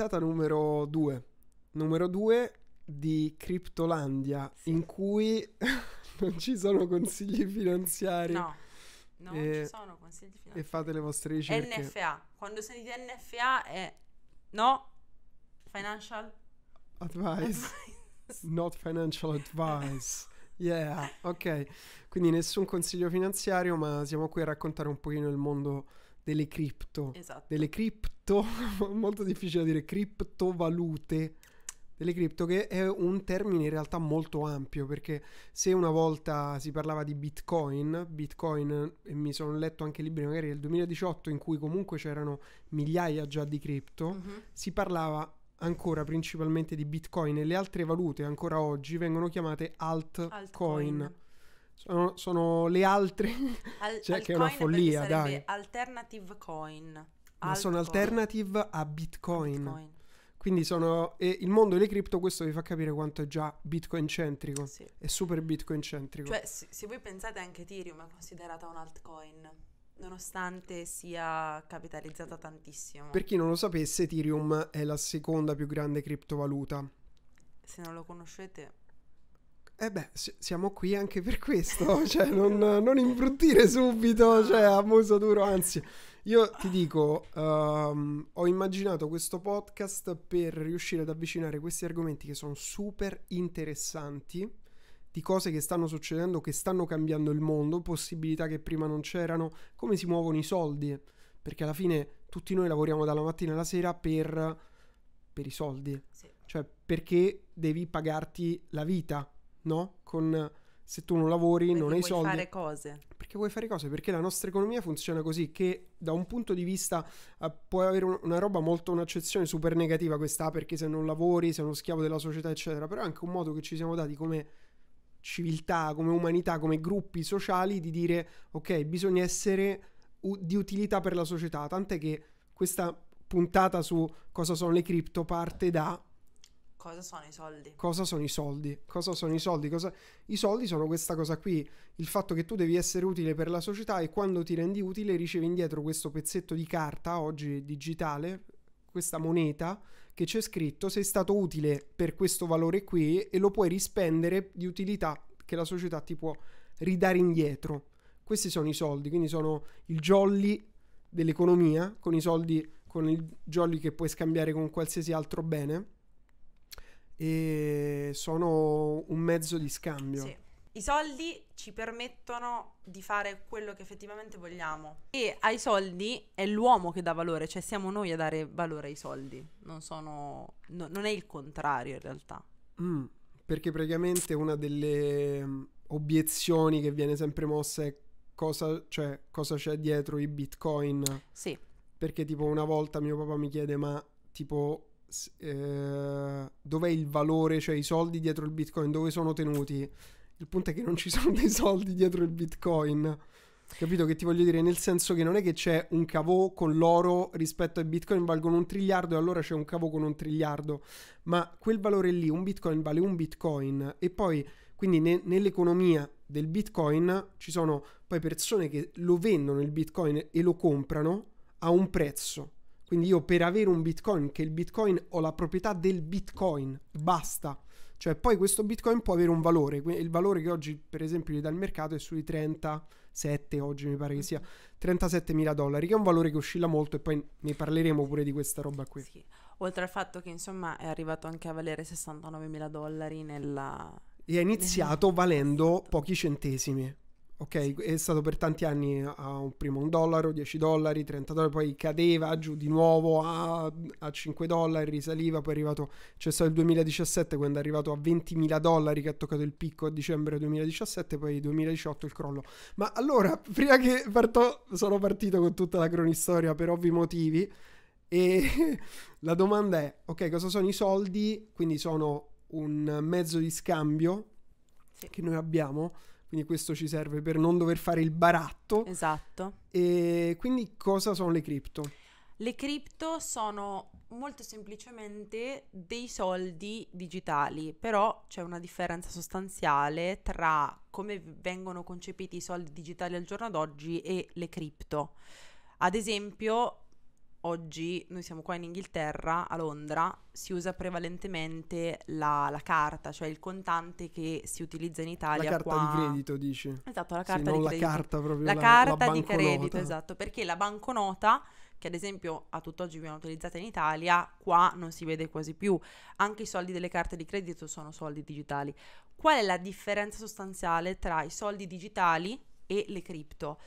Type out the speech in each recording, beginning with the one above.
puntata numero 2. Numero 2 di Criptolandia, Sì. in cui non ci sono consigli finanziari No, non E- ci sono consigli e finanziari. fate le vostre ricerche. NFA, quando sentite NFA è no, financial Advice, advice. not financial advice. Yeah, ok. Quindi nessun consiglio finanziario, ma siamo qui a raccontare un pochino il mondo delle cripto. Esatto. delle cripto, molto difficile da dire, criptovalute, delle cripto che è un termine in realtà molto ampio perché se una volta si parlava di bitcoin, bitcoin e mi sono letto anche libri magari del 2018 in cui comunque c'erano migliaia già di cripto, Mhm. si parlava ancora principalmente di bitcoin e le altre valute ancora oggi vengono chiamate altcoin. Altcoin. Sono, sono le altre, Al- Cioè, che è una follia, dai. Alternative coin. ma sono Altcoin. alternative a bitcoin. Bitcoin. Quindi sono. E il mondo delle cripto, questo vi fa capire quanto è già bitcoin centrico. Sì. È super bitcoin centrico. Cioè, se, se voi pensate anche Ethereum è considerata un altcoin, nonostante sia capitalizzata tantissimo. per chi non lo sapesse, Ethereum è la seconda più grande criptovaluta. Se non lo conoscete, E beh, si- siamo qui anche per questo. cioè, non, non imbruttire subito, cioè, a muso duro. Anzi, io ti dico, ehm, ho immaginato questo podcast per riuscire ad avvicinare questi argomenti che sono super interessanti. Di cose che stanno succedendo, che stanno cambiando il mondo, possibilità che prima non c'erano, come si muovono i soldi. Perché alla fine tutti noi lavoriamo dalla mattina alla sera per, per i soldi. sì. Cioè, perché devi pagarti la vita, no? Con se tu non lavori, Perché non hai vuoi soldi. fare cose. Perché vuoi fare cose? Perché la nostra economia funziona così che da un punto di vista eh, puoi avere un- una roba molto un'accezione super negativa questa, perché se non lavori sei uno schiavo della società, eccetera. Però è anche un modo che ci siamo dati come civiltà, come umanità, come gruppi sociali di dire ok, bisogna essere u- di utilità per la società. Tant'è che questa puntata su cosa sono le cripto parte da Cosa sono i soldi? cosa sono i soldi? Cosa sono i soldi? Cosa- I soldi sono questa cosa qui, il fatto che tu devi essere utile per la società e quando ti rendi utile ricevi indietro questo pezzetto di carta, oggi digitale, questa moneta che c'è scritto sei stato utile per questo valore qui e lo puoi rispendere di utilità che la società ti può ridare indietro. Questi sono i soldi, quindi sono il jolly dell'economia, con i soldi, con il jolly che puoi scambiare con qualsiasi altro bene e sono un mezzo di scambio. Sì. I soldi ci permettono di fare quello che effettivamente vogliamo. E ai soldi è l'uomo che dà valore, cioè siamo noi a dare valore ai soldi. Non sono. no- non è il contrario in realtà. Mm, perché praticamente una delle mm, obiezioni che viene sempre mossa è cosa, cioè, cosa c'è dietro i bitcoin. Sì. Perché tipo una volta mio papà mi chiede ma tipo eh, dov'è il valore, cioè i soldi dietro il bitcoin, dove sono tenuti? Il punto è che non ci sono dei soldi dietro il bitcoin. Capito che ti voglio dire? Nel senso che non è che c'è un cavò con l'oro rispetto ai bitcoin valgono un triliardo e allora c'è un cavò con un triliardo. Ma quel valore lì, un bitcoin vale un bitcoin. E poi, quindi ne- nell'economia del bitcoin ci sono poi persone che lo vendono il bitcoin e lo comprano a un prezzo. Quindi io per avere un bitcoin, che il bitcoin ho la proprietà del bitcoin, basta. Cioè poi questo bitcoin può avere un valore. Il valore che oggi per esempio gli dà il mercato è sui 37, oggi mi pare che sia 37 mila dollari, che è un valore che oscilla molto e poi ne parleremo pure di questa roba qui. Sì. Oltre al fatto che insomma è arrivato anche a valere 69 mila dollari nella... E è iniziato valendo pochi centesimi. Ok, è stato per tanti anni a un primo un dollaro, 10 dollari, 30 dollari, poi cadeva giù di nuovo a, a 5 dollari, risaliva, poi è arrivato, c'è stato il 2017 quando è arrivato a 20.000 dollari che ha toccato il picco a dicembre 2017, poi 2018 il crollo. Ma allora, prima che parto, sono partito con tutta la cronistoria per ovvi motivi e la domanda è, ok, cosa sono i soldi? Quindi sono un mezzo di scambio Sì. che noi abbiamo, quindi questo ci serve per non dover fare il baratto. Esatto. E quindi cosa sono le cripto? Le cripto sono molto semplicemente dei soldi digitali, però c'è una differenza sostanziale tra come vengono concepiti i soldi digitali al giorno d'oggi e le cripto. Ad esempio, oggi noi siamo qua in Inghilterra, a Londra, si usa prevalentemente la, la carta, cioè il contante che si utilizza in Italia. La carta qua... di credito, dici? Esatto, la Sì, carta non di la credito. carta proprio, La la, carta la di credito, esatto, perché la banconota, che ad esempio a tutt'oggi viene utilizzata in Italia, qua non si vede quasi più. Anche i soldi delle carte di credito sono soldi digitali. Qual è la differenza sostanziale tra i soldi digitali e le cripto?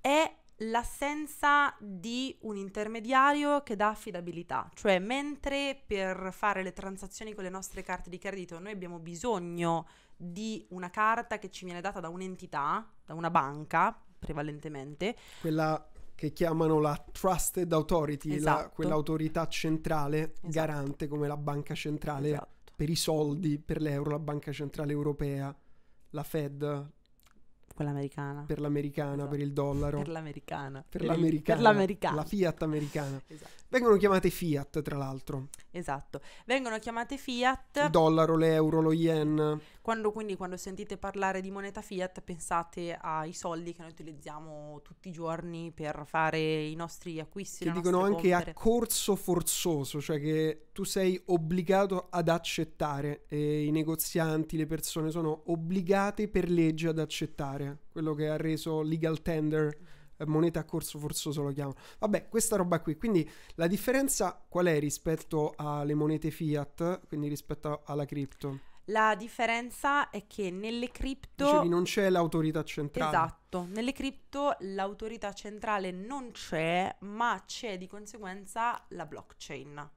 È l'assenza di un intermediario che dà affidabilità, cioè mentre per fare le transazioni con le nostre carte di credito noi abbiamo bisogno di una carta che ci viene data da un'entità, da una banca prevalentemente, Quella che chiamano la Trusted Authority, la- Esatto. quell'autorità centrale Esatto. garante come la banca centrale esatto, per i soldi, per l'euro, la banca centrale europea, la Fed quella americana. per l'americana, Esatto. per il dollaro, Per l'americana. per il- l'americana, Per l'americana. la Fiat americana. Esatto, Vengono chiamate Fiat, tra l'altro. Esatto. Vengono chiamate fiat. Il dollaro, l'euro, lo yen. Quando, quindi quando sentite parlare di moneta fiat pensate ai soldi che noi utilizziamo tutti i giorni per fare i nostri acquisti. che dicono anche a corso forzoso, cioè che tu sei obbligato ad accettare e i negozianti, le persone sono obbligate per legge ad accettare quello che ha reso legal tender, moneta a corso forzoso lo chiamano. Vabbè, questa roba qui, quindi la differenza qual è rispetto alle monete fiat, quindi rispetto alla cripto? La differenza è che nelle cripto... Dicevi non c'è l'autorità centrale. Esatto, nelle cripto l'autorità centrale non c'è, ma c'è di conseguenza la blockchain.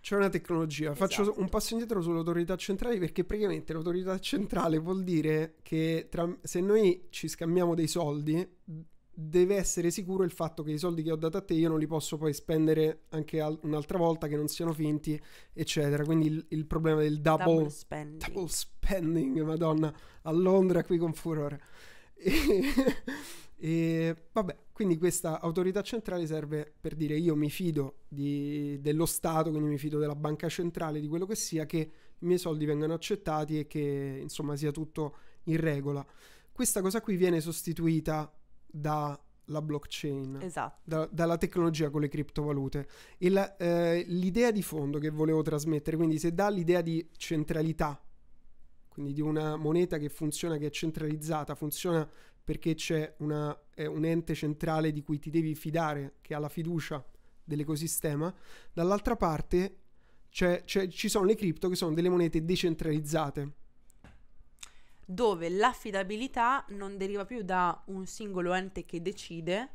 C'è una tecnologia. Faccio Esatto. un passo indietro sulle autorità centrali perché praticamente l'autorità centrale vuol dire che tra- se noi ci scambiamo dei soldi, deve essere sicuro il fatto che i soldi che ho dato a te io non li posso poi spendere anche al- un'altra volta, che non siano finti, eccetera. Quindi il, il problema del double, Double spending. double spending, madonna, a Londra qui con furore. E, e vabbè, quindi questa autorità centrale serve per dire io mi fido di- dello Stato, quindi mi fido della banca centrale, di quello che sia, che i miei soldi vengano accettati e che insomma sia tutto in regola. Questa cosa qui viene sostituita dalla blockchain Esatto. da- dalla tecnologia con le criptovalute. E la- eh, l'idea di fondo che volevo trasmettere, quindi se dà l'idea di centralità, quindi di una moneta che funziona, che è centralizzata, funziona perché c'è una- un ente centrale di cui ti devi fidare, che ha la fiducia dell'ecosistema, dall'altra parte c'è- c'è- ci sono le cripto che sono delle monete decentralizzate. Dove l'affidabilità non deriva più da un singolo ente che decide,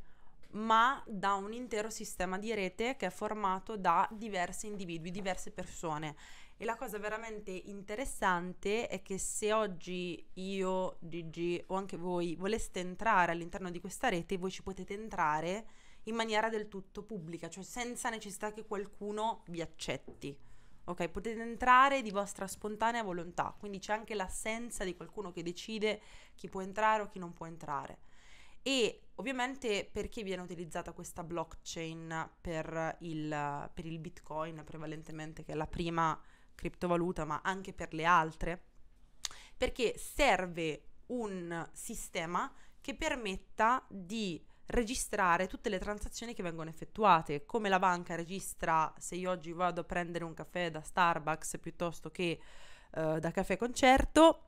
ma da un intero sistema di rete che è formato da diversi individui, diverse persone. E la cosa veramente interessante è che se oggi io, Gigi o anche voi voleste entrare all'interno di questa rete, voi ci potete entrare in maniera del tutto pubblica, cioè senza necessità che qualcuno vi accetti. Ok, potete entrare di vostra spontanea volontà, quindi c'è anche l'assenza di qualcuno che decide chi può entrare o chi non può entrare. E ovviamente perché viene utilizzata questa blockchain per il, per il Bitcoin prevalentemente, che è la prima criptovaluta, ma anche per le altre? Perché serve un sistema che permetta di registrare tutte le transazioni che vengono effettuate, come la banca registra se io oggi vado a prendere un caffè da Starbucks piuttosto che eh, da caffè concerto,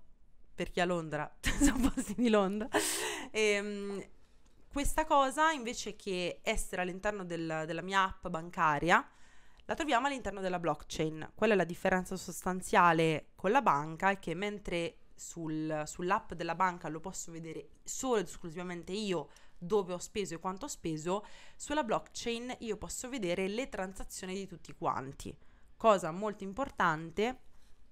per chi a Londra, sono posti di Londra. Ehm, questa cosa invece che essere all'interno del- della mia app bancaria, la troviamo all'interno della blockchain. Qual è la differenza sostanziale con la banca? È che mentre sul- sull'app della banca lo posso vedere solo ed esclusivamente io dove ho speso e quanto ho speso, sulla blockchain io posso vedere le transazioni di tutti quanti. Cosa molto importante,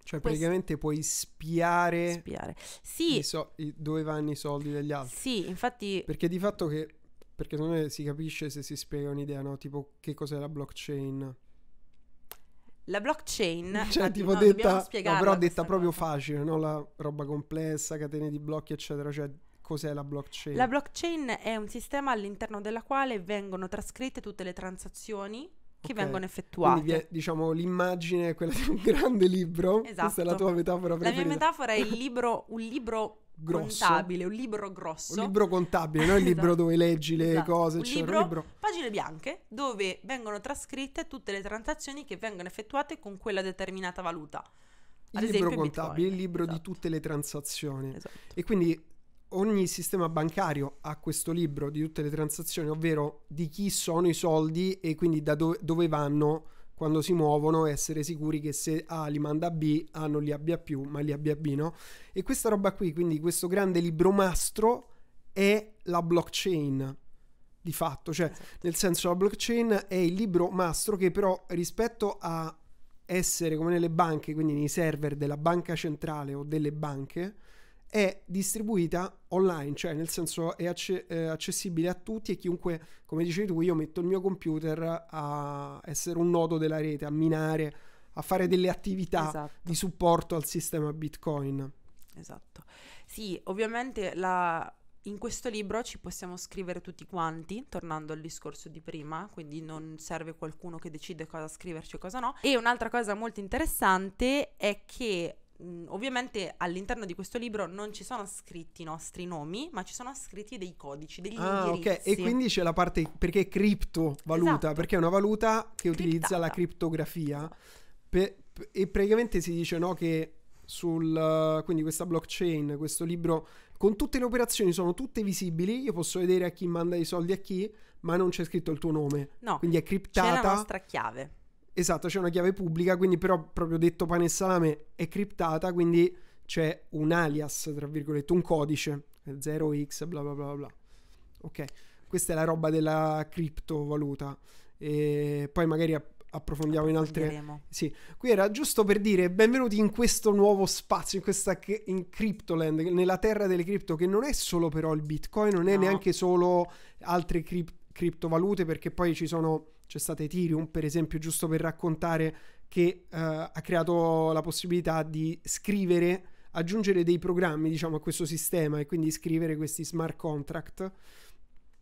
Cioè praticamente puoi spiare spiare. Sì, so- dove vanno i soldi degli altri. sì, infatti Perché di fatto che... Perché secondo me si capisce se si spiega un'idea, no? Tipo che cos'è la blockchain. la blockchain, Cioè, tipo no, detta... No, però detta proprio cosa. facile, no? La roba complessa, catene di blocchi, eccetera. Cioè, cos'è la blockchain? La blockchain è un sistema all'interno della quale vengono trascritte tutte le transazioni che Ok. vengono Quindi effettuate. è, diciamo l'immagine è quella di un grande libro. Questa è la Esatto. tua metafora La preferita. mia metafora è il libro, un libro grosso. contabile, un libro grosso. Un libro contabile, non il libro Esatto. dove leggi le Esatto. cose, Un libro- Un libro Pagine bianche dove vengono trascritte tutte le transazioni che vengono effettuate con quella determinata valuta. il libro contabile, il Bitcoin. libro di Esatto. tutte le transazioni. Esatto. E quindi ogni sistema bancario ha questo libro di tutte le transazioni, ovvero di chi sono i soldi e quindi da dove, dove vanno quando si muovono, essere sicuri che se A li manda a B, A non li abbia più, ma li abbia B, no? E questa roba qui, quindi questo grande libro mastro è la blockchain. Di fatto, cioè, Esatto. nel senso la blockchain è il libro mastro che però rispetto a essere come nelle banche, quindi nei server della banca centrale o delle banche, è distribuita online, cioè nel senso è acce- eh, accessibile a tutti e chiunque, come dicevi tu, io metto il mio computer a essere un nodo della rete, a minare, a fare delle attività Esatto. di supporto al sistema Bitcoin. Esatto. Sì, ovviamente la- in questo libro ci possiamo scrivere tutti quanti, tornando al discorso di prima, quindi non serve qualcuno che decide cosa scriverci e cosa no. E un'altra cosa molto interessante è che mh, ovviamente all'interno di questo libro non ci sono scritti i nostri nomi, ma ci sono scritti dei codici, degli Ah, ok. indirizzi. E quindi c'è la parte perché è criptovaluta, Esatto. perché è una valuta che utilizza la Criptata. criptografia. Esatto. Pe- pe- e praticamente si dice no che sul quindi questa blockchain, questo libro con tutte le operazioni sono tutte visibili, io posso vedere a chi manda i soldi a chi, ma non c'è scritto il tuo nome. No, Quindi è c'è la criptata. nostra chiave. Esatto, c'è una chiave pubblica, quindi però proprio detto pane e salame è criptata, quindi c'è un alias, tra virgolette, un codice, 0x, bla bla bla bla. Ok, questa è la roba della criptovaluta. E poi magari app- approfondiamo in altre... Sì, qui era giusto per dire benvenuti in questo nuovo spazio, in questa in Cryptoland, nella terra delle cripto, che non è solo però il Bitcoin, non è No. neanche solo altre crip- criptovalute, perché poi ci sono, c'è stato Ethereum, per esempio, giusto per raccontare che eh, ha creato la possibilità di scrivere, aggiungere dei programmi, diciamo, a questo sistema e quindi scrivere questi smart contract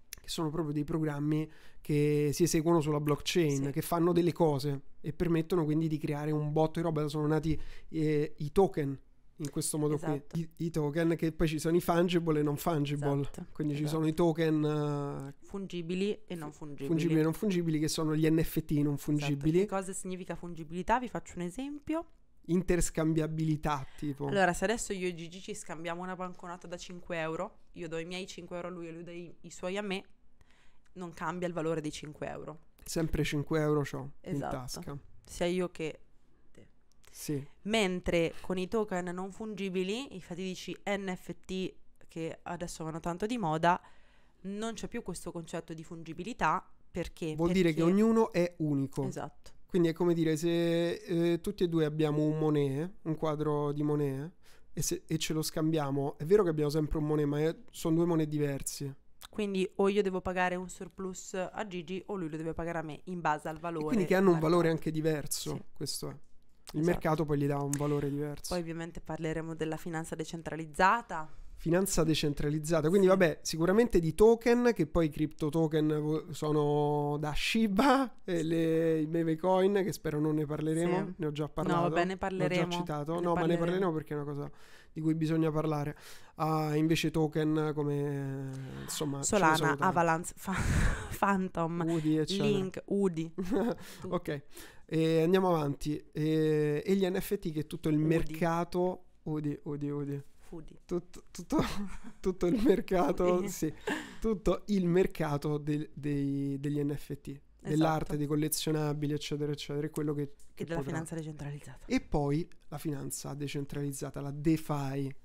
che sono proprio dei programmi che si eseguono sulla blockchain, Sì. che fanno delle cose e permettono quindi di creare un botto di roba. Sono nati eh, i token in questo modo Esatto. qui. I, i token che poi ci sono i fungible e non fungible. Esatto, Quindi ci esatto. in token eh, Fungibili e non fungibili. fungibili e non fungibili che sono gli NFT non Esatto. fungibili. Che cosa significa fungibilità? Vi faccio un esempio. Interscambiabilità tipo. Allora, se adesso io e Gigi ci scambiamo una banconota da 5 euro, io do i miei 5 euro a lui e lui dà i, i suoi a me, non cambia il valore dei 5 euro. Sempre 5 euro c'ho in Esatto. tasca. Sia io che... Sì. Mentre con i token non fungibili, i fatidici NFT che adesso vanno tanto di moda, non c'è più questo concetto di fungibilità perché... Vuol dire che Perché- ognuno è unico. Esatto. Quindi è come dire, se eh, tutti e due abbiamo un monè, un quadro di monè, e, se- e ce lo scambiamo, è vero che abbiamo sempre un monè, ma è- sono due monè diversi. Quindi o io devo pagare un surplus a Gigi o lui lo deve pagare a me in base al E valore. quindi che hanno un valore anche diverso, Sì. questo è. Il Esatto. mercato poi gli dà un valore diverso. Poi ovviamente parleremo della finanza decentralizzata. Finanza decentralizzata, quindi Sì. vabbè, sicuramente di token, che poi i crypto token sono da Shiba, e le, i meme coin, che spero non ne parleremo, Sì. ne ho già parlato. No, vabbè, ne L'ho parleremo. già citato, Ne no, ma ne parleremo. parleremo perché è una cosa di cui bisogna parlare. Ah, invece token come, insomma, Solana. Avalanche, Fa- Phantom, Udi. Link, Udi. ok, e andiamo avanti. E, e gli NFT che tutto il Udi. mercato... Udi, udi. Udi. Tutto, tutto, tutto il mercato, sì, tutto il mercato del- dei- degli NFT, dell'arte, Esatto. dei collezionabili, eccetera, eccetera, è quello che, che E della potrà. finanza decentralizzata. E poi la finanza decentralizzata, la DeFi.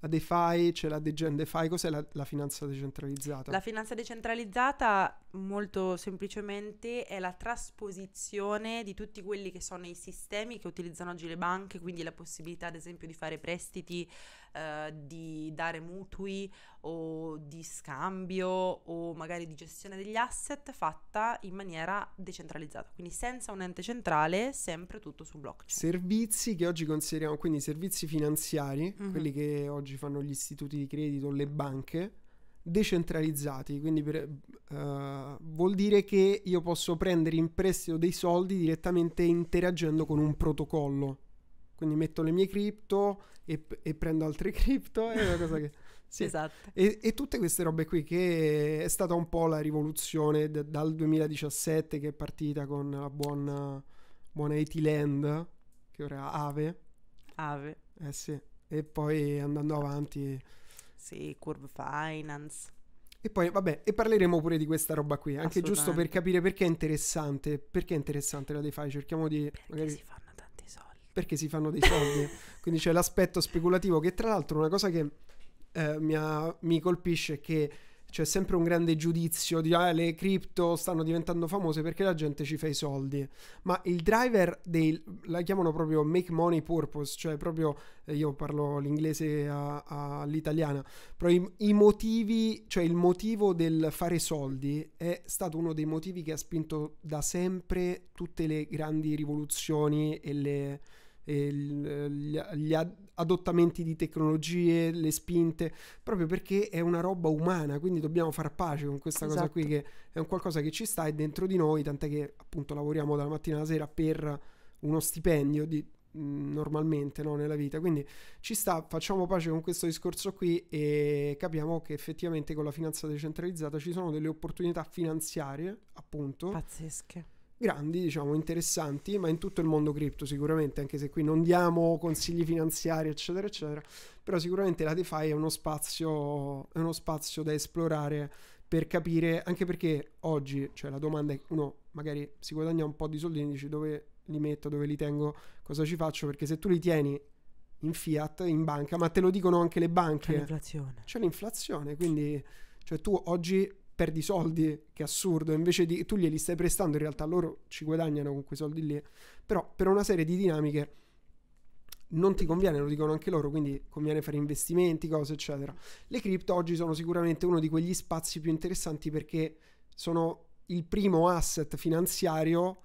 La DeFi, c'è la Degen DeFi, cos'è la, la finanza decentralizzata? La finanza decentralizzata, molto semplicemente, è la trasposizione di tutti quelli che sono i sistemi che utilizzano oggi le banche, quindi la possibilità, ad esempio, di fare prestiti, eh, di dare mutui o di scambio o magari di gestione degli asset fatta in maniera decentralizzata, quindi senza un ente centrale, sempre tutto su blockchain. Servizi che oggi consideriamo, quindi servizi finanziari, Mhm. quelli che oggi fanno gli istituti di credito, le banche, decentralizzati, quindi per- eh, vuol dire che io posso prendere in prestito dei soldi direttamente interagendo con un protocollo. Quindi metto le mie cripto e, e prendo altre cripto. È una cosa che... Sì. Esatto. E, e tutte queste robe qui che è stata un po' la rivoluzione d- dal 2017 che è partita con la buona, buona Land, che ora è Ave. Ave. Eh sì. E poi andando avanti... Sì, Curve Finance. E poi, vabbè, e parleremo pure di questa roba qui, anche giusto per capire perché è interessante, perché è interessante la DeFi, cerchiamo di... Perché magari- si fanno tanti soldi. perché si fanno dei soldi. Quindi c'è l'aspetto speculativo che tra l'altro una cosa che eh, mi, ha- mi colpisce è che c'è sempre un grande giudizio di ah, le cripto stanno diventando famose perché la gente ci fa i soldi. Ma il driver dei la chiamano proprio make money purpose, cioè proprio eh, io parlo l'inglese all'italiana, però i, i motivi, cioè il motivo del fare soldi è stato uno dei motivi che ha spinto da sempre tutte le grandi rivoluzioni e le e il- gli, gli ad- adottamenti di tecnologie, le spinte, proprio perché è una roba umana, quindi dobbiamo far pace con questa cosa qui Esatto. che è un qualcosa che ci sta e dentro di noi, tant'è che appunto lavoriamo dalla mattina alla sera per uno stipendio di, mh, normalmente no, nella vita, quindi ci sta, facciamo pace con questo discorso qui e capiamo che effettivamente con la finanza decentralizzata ci sono delle opportunità finanziarie, appunto, Pazzesche. Grandi, diciamo, interessanti, ma in tutto il mondo cripto sicuramente, anche se qui non diamo consigli finanziari, eccetera, eccetera, però sicuramente la DeFi è uno spazio, è uno spazio da esplorare per capire, anche perché oggi, cioè la domanda è, uno magari si guadagna un po' di soldini, dici dove li metto, dove li tengo, cosa ci faccio, perché se tu li tieni in fiat, in banca, ma te lo dicono anche le C'è banche, l'inflazione. c'è l'inflazione, quindi cioè tu oggi perdi soldi, che assurdo, invece di tu glieli stai prestando, in realtà loro ci guadagnano con quei soldi lì, però per una serie di dinamiche non ti conviene, lo dicono anche loro, quindi conviene fare investimenti, cose eccetera. Le cripto oggi sono sicuramente uno di quegli spazi più interessanti perché sono il primo asset finanziario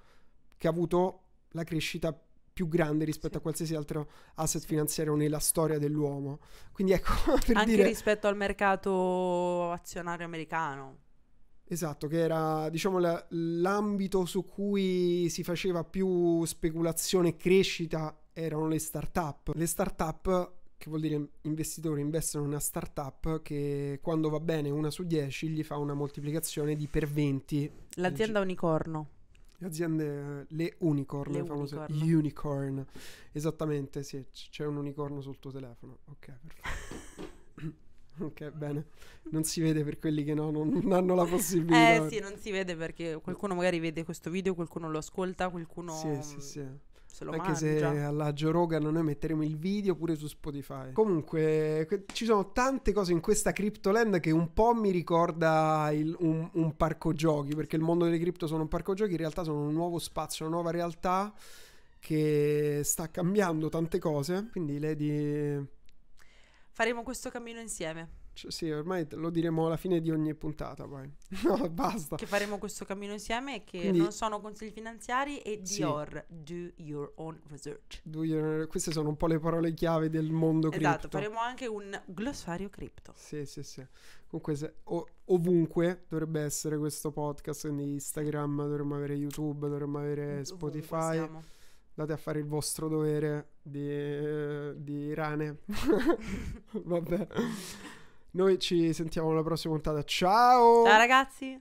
che ha avuto la crescita più grande rispetto Sì. a qualsiasi altro asset finanziario nella storia dell'uomo. Quindi ecco, Anche dire rispetto al mercato azionario americano. Esatto, che era diciamo la- l'ambito su cui si faceva più speculazione e crescita erano le start-up. Le start-up, che vuol dire investitori investono in una start-up che quando va bene una su 10 gli fa una moltiplicazione di per 20. L'azienda unicorno. Le aziende, eh, le unicorn, Le le famose unicorn. unicorn. Esattamente, sì, c- c'è un unicorno sul tuo telefono. Ok, perfetto. ok, bene. Non si vede per quelli che no, non, non hanno la possibilità. Eh sì, non si vede perché qualcuno magari vede questo video, qualcuno lo ascolta, qualcuno Sì, sì, sì. se lo Anche mangia. se alla Joe Rogan noi metteremo il video pure su Spotify. Comunque, que- ci sono tante cose in questa CryptoLand che un po' mi ricorda il- un, un parco giochi, perché il mondo delle cripto sono un parco giochi, in realtà sono un nuovo spazio, una nuova realtà che sta cambiando tante cose. Quindi Lady... Faremo questo cammino insieme. cioè, sì, ormai lo diremo alla fine di ogni puntata poi. no, basta. Che faremo questo cammino insieme e che Quindi- non sono consigli finanziari e Sì. Dior, do your own research. Do your- Queste sono un po' le parole chiave del mondo cripto. Esatto, faremo anche un glossario cripto. Sì, sì, sì. Comunque, se- o- ovunque dovrebbe essere questo podcast, quindi Instagram, dovremmo avere YouTube, dovremmo avere Ovunque Spotify. siamo. Date a fare il vostro dovere di, di rane. Vabbè. Noi ci sentiamo alla prossima puntata. Ciao! Ciao ragazzi!